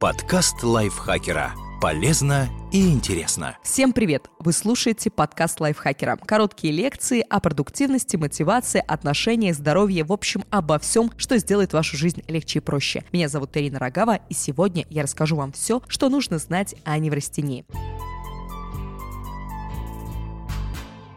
Подкаст лайфхакера. Полезно и интересно. Всем привет! Вы слушаете подкаст лайфхакера. Короткие лекции о продуктивности, мотивации, отношениях, здоровье, в общем, обо всем, что сделает вашу жизнь легче и проще. Меня зовут Ирина Рогава, и сегодня я расскажу вам все, что нужно знать о неврастении.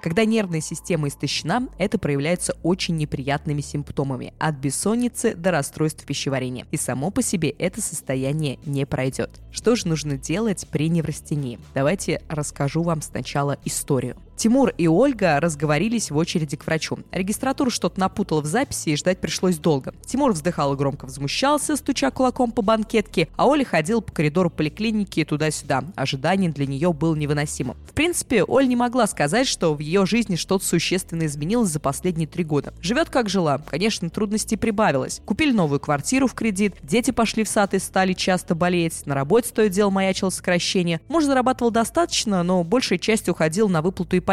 Когда нервная система истощена, это проявляется очень неприятными симптомами, от бессонницы до расстройств пищеварения. И само по себе это состояние не пройдет. Что же нужно делать при неврастении? Давайте расскажу вам сначала историю. Тимур и Ольга разговорились в очереди к врачу. Регистратура что-то напутала в записи и ждать пришлось долго. Тимур вздыхал и громко возмущался, стуча кулаком по банкетке, а Оля ходила по коридору поликлиники туда-сюда. Ожидание для нее было невыносимым. В принципе, Оля не могла сказать, что в ее жизни что-то существенно изменилось за последние три года. Живет как жила. Конечно, трудностей прибавилось. Купили новую квартиру в кредит, дети пошли в сад и стали часто болеть, на работе стоит дело маячило сокращение. Муж зарабатывал достаточно, но большая часть уходила на выплату ипотеки,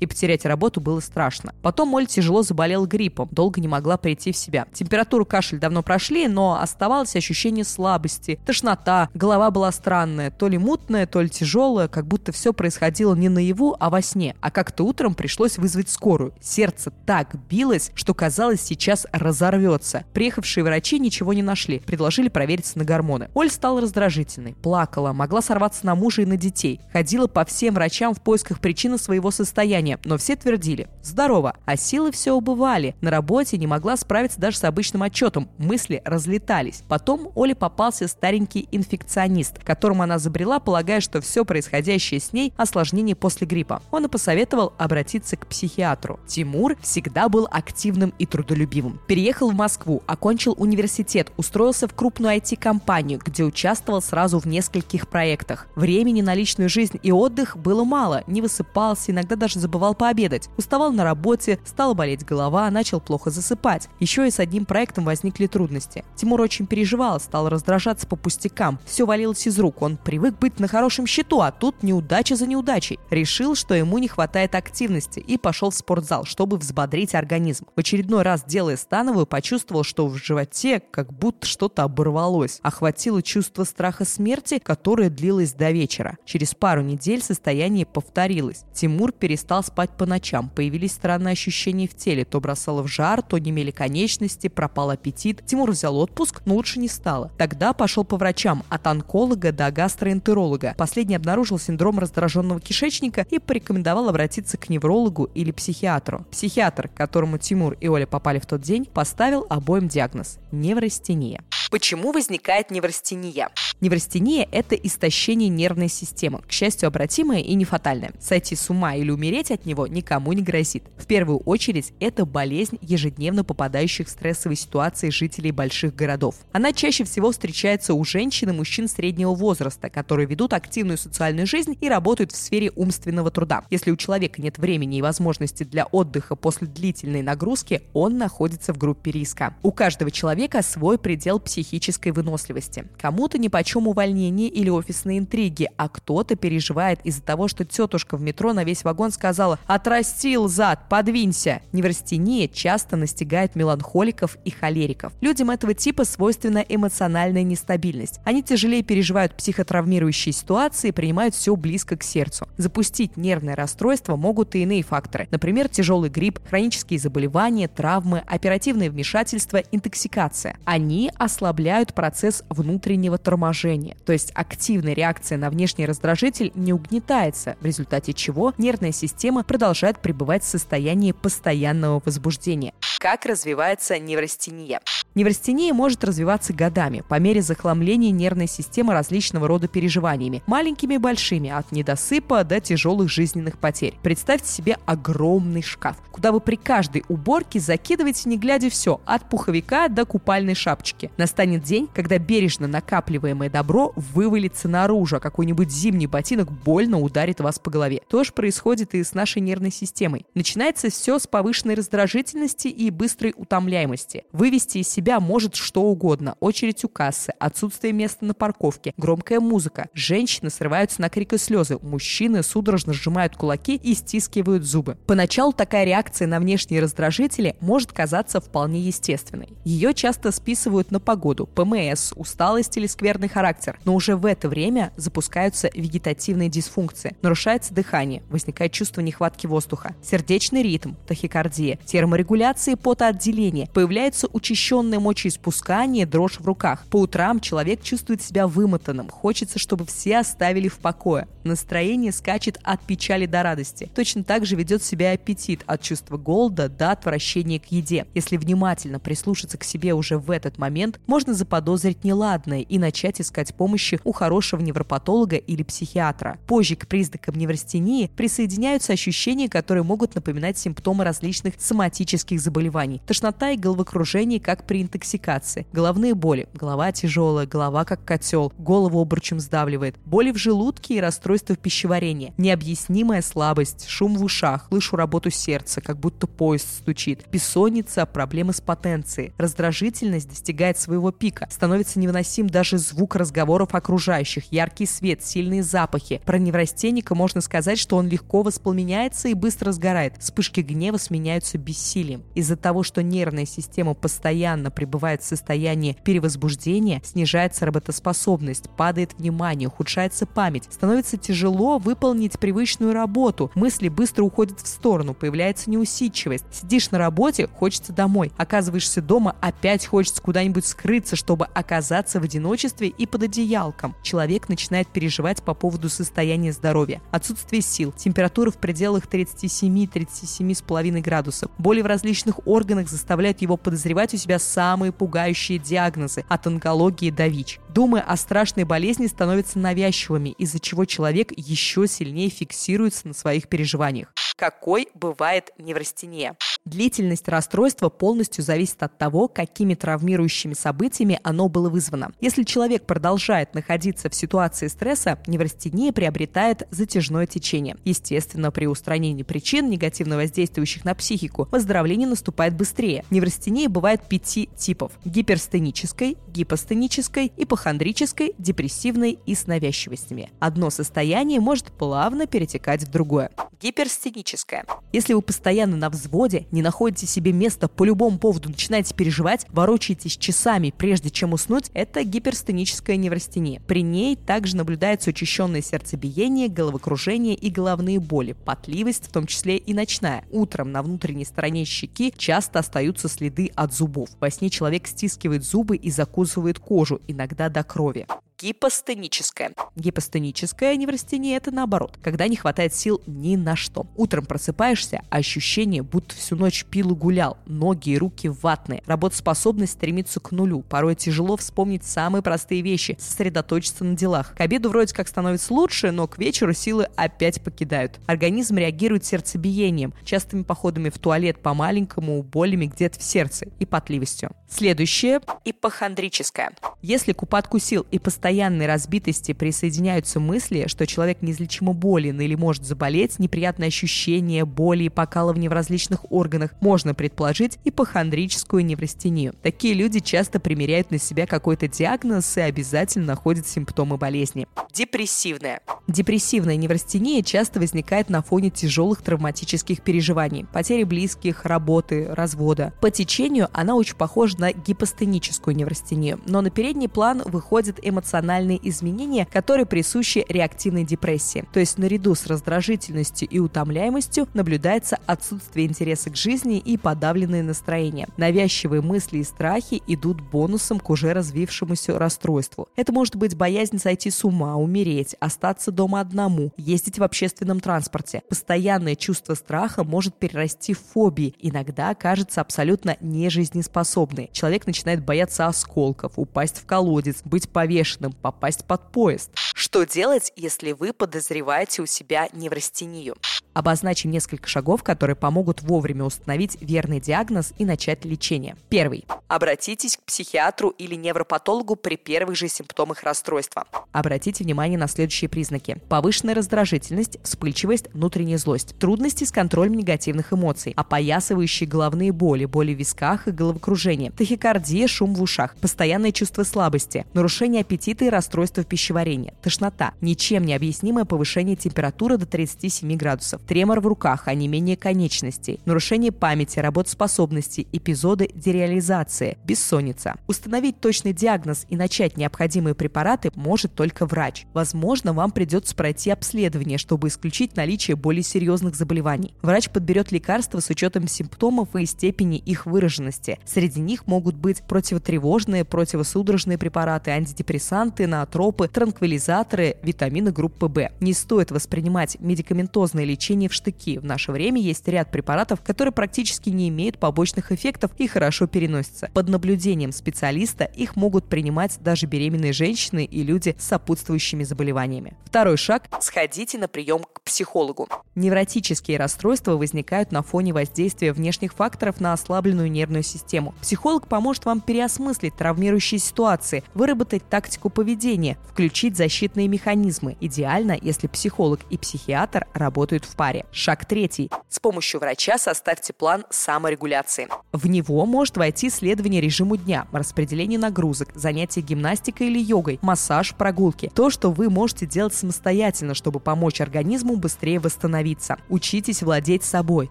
и потерять работу было страшно. Потом Оль тяжело заболела гриппом, долго не могла прийти в себя. Температура, кашель давно прошли, но оставалось ощущение слабости, тошнота, голова была странная, то ли мутная, то ли тяжелая, как будто все происходило не наяву, а во сне. А как-то утром пришлось вызвать скорую. Сердце так билось, что казалось сейчас разорвется. Приехавшие врачи ничего не нашли, предложили провериться на гормоны. Оль стала раздражительной, плакала, могла сорваться на мужа и на детей, ходила по всем врачам в поисках причины своего состояния, но все твердили «здорово», а силы все убывали. На работе не могла справиться даже с обычным отчетом, мысли разлетались. Потом Оле попался старенький инфекционист, которому она забрела, полагая, что все происходящее с ней – осложнение после гриппа. Он и посоветовал обратиться к психиатру. Тимур всегда был активным и трудолюбивым. Переехал в Москву, окончил университет, устроился в крупную IT-компанию, где участвовал сразу в нескольких проектах. Времени на личную жизнь и отдых было мало, не высыпался, иногда даже забывал пообедать. Уставал на работе, стала болеть голова, начал плохо засыпать. Еще и с одним проектом возникли трудности. Тимур очень переживал, стал раздражаться по пустякам. Все валилось из рук, он привык быть на хорошем счету, а тут неудача за неудачей. Решил, что ему не хватает активности и пошел в спортзал, чтобы взбодрить организм. В очередной раз, делая становую, почувствовал, что в животе как будто что-то оборвалось. Охватило чувство страха смерти, которое длилось до вечера. Через пару недель состояние повторилось. Тимур Тимур перестал спать по ночам, появились странные ощущения в теле, то бросало в жар, то немели конечности, пропал аппетит. Тимур взял отпуск, но лучше не стало. Тогда пошел по врачам, от онколога до гастроэнтеролога. Последний обнаружил синдром раздраженного кишечника и порекомендовал обратиться к неврологу или психиатру. Психиатр, к которому Тимур и Оля попали в тот день, поставил обоим диагноз – неврастения. Почему возникает неврастения? Неврастения – это истощение нервной системы, к счастью, обратимое и не фатальное. Сойти с ума или умереть от него никому не грозит. В первую очередь, это болезнь ежедневно попадающих в стрессовые ситуации жителей больших городов. Она чаще всего встречается у женщин и мужчин среднего возраста, которые ведут активную социальную жизнь и работают в сфере умственного труда. Если у человека нет времени и возможности для отдыха после длительной нагрузки, он находится в группе риска. У каждого человека свой предел психики психической выносливости. Кому-то ни по чем увольнение или офисные интриги, а кто-то переживает из-за того, что тетушка в метро на весь вагон сказала «Отрастил зад, подвинься!». Неврастения часто настигает меланхоликов и холериков. Людям этого типа свойственна эмоциональная нестабильность. Они тяжелее переживают психотравмирующие ситуации и принимают все близко к сердцу. Запустить нервное расстройство могут и иные факторы. Например, тяжелый грипп, хронические заболевания, травмы, оперативное вмешательство, интоксикация. Они ослабляют ослабляют процесс внутреннего торможения. То есть активная реакция на внешний раздражитель не угнетается, в результате чего нервная система продолжает пребывать в состоянии постоянного возбуждения. Как развивается неврастения? Неврастения может развиваться годами по мере захламления нервной системы различного рода переживаниями, маленькими и большими, от недосыпа до тяжелых жизненных потерь. Представьте себе огромный шкаф, куда вы при каждой уборке закидываете не глядя все, от пуховика до купальной шапочки. Настанет день, когда бережно накапливаемое добро вывалится наружу, а какой-нибудь зимний ботинок больно ударит вас по голове. То же происходит и с нашей нервной системой. Начинается все с повышенной раздражительности и быстрой утомляемости. Вывести из себя может что угодно. Очередь у кассы, отсутствие места на парковке, громкая музыка. Женщины срываются на крик и слезы. Мужчины судорожно сжимают кулаки и стискивают зубы. Поначалу такая реакция на внешние раздражители может казаться вполне естественной. Ее часто списывают на погоду погоду, ПМС, усталость или скверный характер. Но уже в это время запускаются вегетативные дисфункции. Нарушается дыхание, возникает чувство нехватки воздуха, сердечный ритм, тахикардия, терморегуляция и потоотделение, появляется учащенное мочеиспускание, дрожь в руках. По утрам человек чувствует себя вымотанным, хочется, чтобы все оставили в покое. Настроение скачет от печали до радости. Точно так же ведет себя аппетит от чувства голода до отвращения к еде. Если внимательно прислушаться к себе уже в этот момент, можно заподозрить неладное и начать искать помощи у хорошего невропатолога или психиатра. Позже к признакам неврастении присоединяются ощущения, которые могут напоминать симптомы различных соматических заболеваний. Тошнота и головокружение, как при интоксикации. Головные боли. Голова тяжелая, голова как котел. Голову обручем сдавливает. Боли в желудке и расстройства пищеварения. Необъяснимая слабость, шум в ушах, слышу работу сердца, как будто поезд стучит. Бессонница, проблемы с потенцией. Раздражительность достигает своего пика. Становится невыносим даже звук разговоров окружающих, яркий свет, сильные запахи. Про неврастенника можно сказать, что он легко воспламеняется и быстро сгорает. Вспышки гнева сменяются бессилием. Из-за того, что нервная система постоянно пребывает в состоянии перевозбуждения, снижается работоспособность, падает внимание, ухудшается память, становится тяжело выполнить привычную работу, мысли быстро уходят в сторону, появляется неусидчивость. Сидишь на работе, хочется домой, оказываешься дома, опять хочется куда-нибудь скрыться, чтобы оказаться в одиночестве и под одеялком. Человек начинает переживать по поводу состояния здоровья. Отсутствие сил, температура в пределах 37-37,5 градусов. Боли в различных органах заставляют его подозревать у себя самые пугающие диагнозы от онкологии до ВИЧ. Думы о страшной болезни становятся навязчивыми, из-за чего человек еще сильнее фиксируется на своих переживаниях. Какой бывает неврастения? Длительность расстройства полностью зависит от того, какими травмирующими событиями оно было вызвано. Если человек продолжает находиться в ситуации стресса, неврастения приобретает затяжное течение. Естественно, при устранении причин, негативно воздействующих на психику, выздоровление наступает быстрее. Неврастения бывает пяти типов – гиперстенической, гипостенической, ипохондрической, депрессивной и с навязчивостями. Одно состояние может плавно перетекать в другое. Гиперстеническое. Если вы постоянно на взводе, не находите себе места по любому поводу, начинаете переживать, ворочаетесь часами, прежде чем уснуть, это гиперстеническая неврастения. При ней также наблюдается учащенное сердцебиение, головокружение и головные боли, потливость, в том числе и ночная. Утром на внутренней стороне щеки часто остаются следы от зубов. Во сне человек стискивает зубы и закусывает кожу, иногда до крови гипостеническое. Гипостеническое неврастение – это наоборот, когда не хватает сил ни на что. Утром просыпаешься, а ощущение, будто всю ночь пил и гулял, ноги и руки ватные, работоспособность стремится к нулю, порой тяжело вспомнить самые простые вещи, сосредоточиться на делах. К обеду вроде как становится лучше, но к вечеру силы опять покидают. Организм реагирует сердцебиением, частыми походами в туалет по-маленькому, болями где-то в сердце и потливостью. Следующее – ипохондрическое. Если к упадку сил и постоянной разбитости присоединяются мысли, что человек неизлечимо болен или может заболеть, неприятные ощущения, боли и покалывания в различных органах, можно предположить ипохондрическую неврастению. Такие люди часто примеряют на себя какой-то диагноз и обязательно находят симптомы болезни. Депрессивная. Депрессивная неврастения часто возникает на фоне тяжелых травматических переживаний, потери близких, работы, развода. По течению она очень похожа на гипостеническую неврастению, но на передний план выходят эмоциональные изменения, которые присущи реактивной депрессии. То есть наряду с раздражительностью и утомляемостью наблюдается отсутствие интереса к жизни и подавленное настроение. Навязчивые мысли и страхи идут бонусом к уже развившемуся расстройству. Это может быть боязнь сойти с ума, умереть, остаться дома одному, ездить в общественном транспорте. Постоянное чувство страха может перерасти в фобии, иногда кажется абсолютно нежизнеспособной. Человек начинает бояться осколков, упасть в колодец, быть повешенным, попасть под поезд. Что делать, если вы подозреваете у себя неврастению? Обозначим несколько шагов, которые помогут вовремя установить верный диагноз и начать лечение. Первый. Обратитесь к психиатру или невропатологу при первых же симптомах расстройства. Обратите внимание на следующие признаки. Повышенная раздражительность, вспыльчивость, внутренняя злость, трудности с контролем негативных эмоций, опоясывающие головные боли, боли в висках и головокружение, тахикардия, шум в ушах, постоянное чувство слабости, нарушение аппетита и расстройство пищеварения, тошнота, ничем не объяснимое повышение температуры до 37 градусов, тремор в руках, а не менее конечностей, нарушение памяти, работоспособности, эпизоды дереализации, бессонница. Установить точный диагноз и начать необходимые препараты может только врач. Возможно, вам придется пройти обследование, чтобы исключить наличие более серьезных заболеваний. Врач подберет лекарства с учетом симптомов и степени их выраженности. Среди них могут быть противотревожные, противосудорожные препараты, антидепрессанты, наотропы, транквилизаторы, витамины группы В. Не стоит воспринимать медикаментозное лечение в штыки. В наше время есть ряд препаратов, которые практически не имеют побочных эффектов и хорошо переносятся. Под наблюдением специалиста их могут принимать даже беременные женщины и люди с сопутствующими заболеваниями. Второй шаг – сходите на прием к психологу. Невротические расстройства возникают на фоне воздействия внешних факторов на ослабленную нервную систему. Психолог поможет вам переосмыслить травмирующие ситуации, выработать тактику поведения, включить защитные механизмы. Идеально, если психолог и психиатр работают в паре. Шаг третий. С помощью врача составьте план саморегуляции. В него может войти следование режиму дня, распределение нагрузок, занятия гимнастикой или йогой, массаж, прогулки. То, что вы можете делать самостоятельно, чтобы помочь организму быстрее восстановиться. Учитесь владеть собой,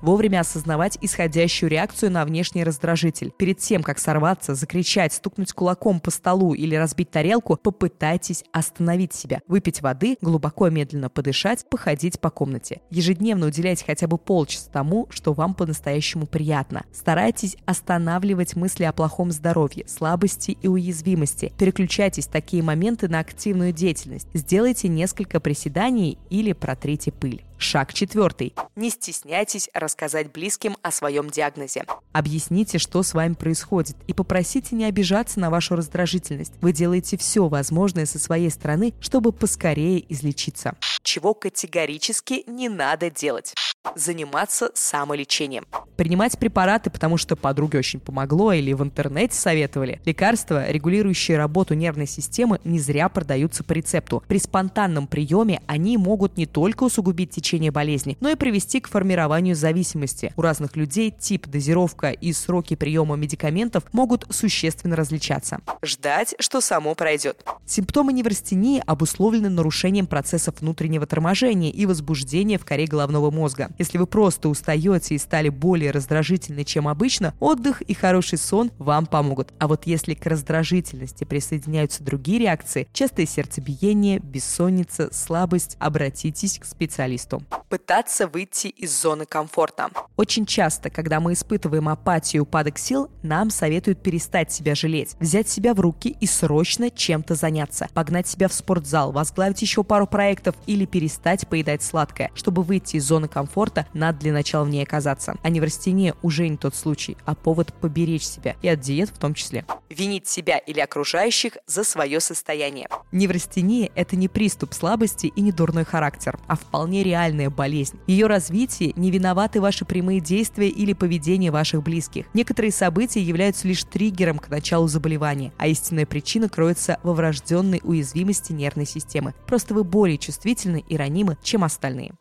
вовремя осознавать исходящую реакцию на внешний раздражитель. Перед тем, как сорваться, закричать, стукнуть кулаком по столу или разбить тарелку, попытайтесь остановить себя. Выпить воды, глубоко и медленно подышать, походить по комнате. Ежедневно уделяйте хотя бы полчаса тому, что вам по-настоящему приятно. Старайтесь останавливать мысли о плохом здоровье, слабости и уязвимости. Переключайтесь в такие моменты на активную деятельность. Сделайте несколько приседаний или протрите пыль. Шаг четвертый. Не стесняйтесь рассказать близким о своем диагнозе. Объясните, что с вами происходит, и попросите не обижаться на вашу раздражительность. Вы делаете все возможное со своей стороны, чтобы поскорее излечиться. Чего категорически не надо делать заниматься самолечением. Принимать препараты, потому что подруге очень помогло или в интернете советовали. Лекарства, регулирующие работу нервной системы, не зря продаются по рецепту. При спонтанном приеме они могут не только усугубить течение болезни, но и привести к формированию зависимости. У разных людей тип, дозировка и сроки приема медикаментов могут существенно различаться. Ждать, что само пройдет. Симптомы неврастении обусловлены нарушением процессов внутреннего торможения и возбуждения в коре головного мозга. Если вы просто устаете и стали более раздражительны, чем обычно, отдых и хороший сон вам помогут. А вот если к раздражительности присоединяются другие реакции, частое сердцебиение, бессонница, слабость, обратитесь к специалисту. Пытаться выйти из зоны комфорта. Очень часто, когда мы испытываем апатию и упадок сил, нам советуют перестать себя жалеть, взять себя в руки и срочно чем-то заняться, погнать себя в спортзал, возглавить еще пару проектов или перестать поедать сладкое, чтобы выйти из зоны комфорта комфорта, надо для начала в ней оказаться. А неврастения уже не тот случай, а повод поберечь себя, и от диет в том числе. Винить себя или окружающих за свое состояние. Неврастения – это не приступ слабости и не дурной характер, а вполне реальная болезнь. Ее развитие не виноваты ваши прямые действия или поведение ваших близких. Некоторые события являются лишь триггером к началу заболевания, а истинная причина кроется во врожденной уязвимости нервной системы. Просто вы более чувствительны и ранимы, чем остальные.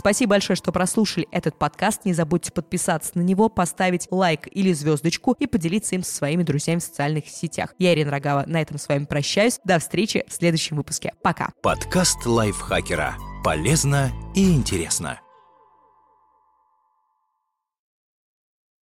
Спасибо большое, что прослушали этот подкаст. Не забудьте подписаться на него, поставить лайк или звездочку и поделиться им со своими друзьями в социальных сетях. Я Ирина Рогава. На этом с вами прощаюсь. До встречи в следующем выпуске. Пока. Подкаст лайфхакера. Полезно и интересно.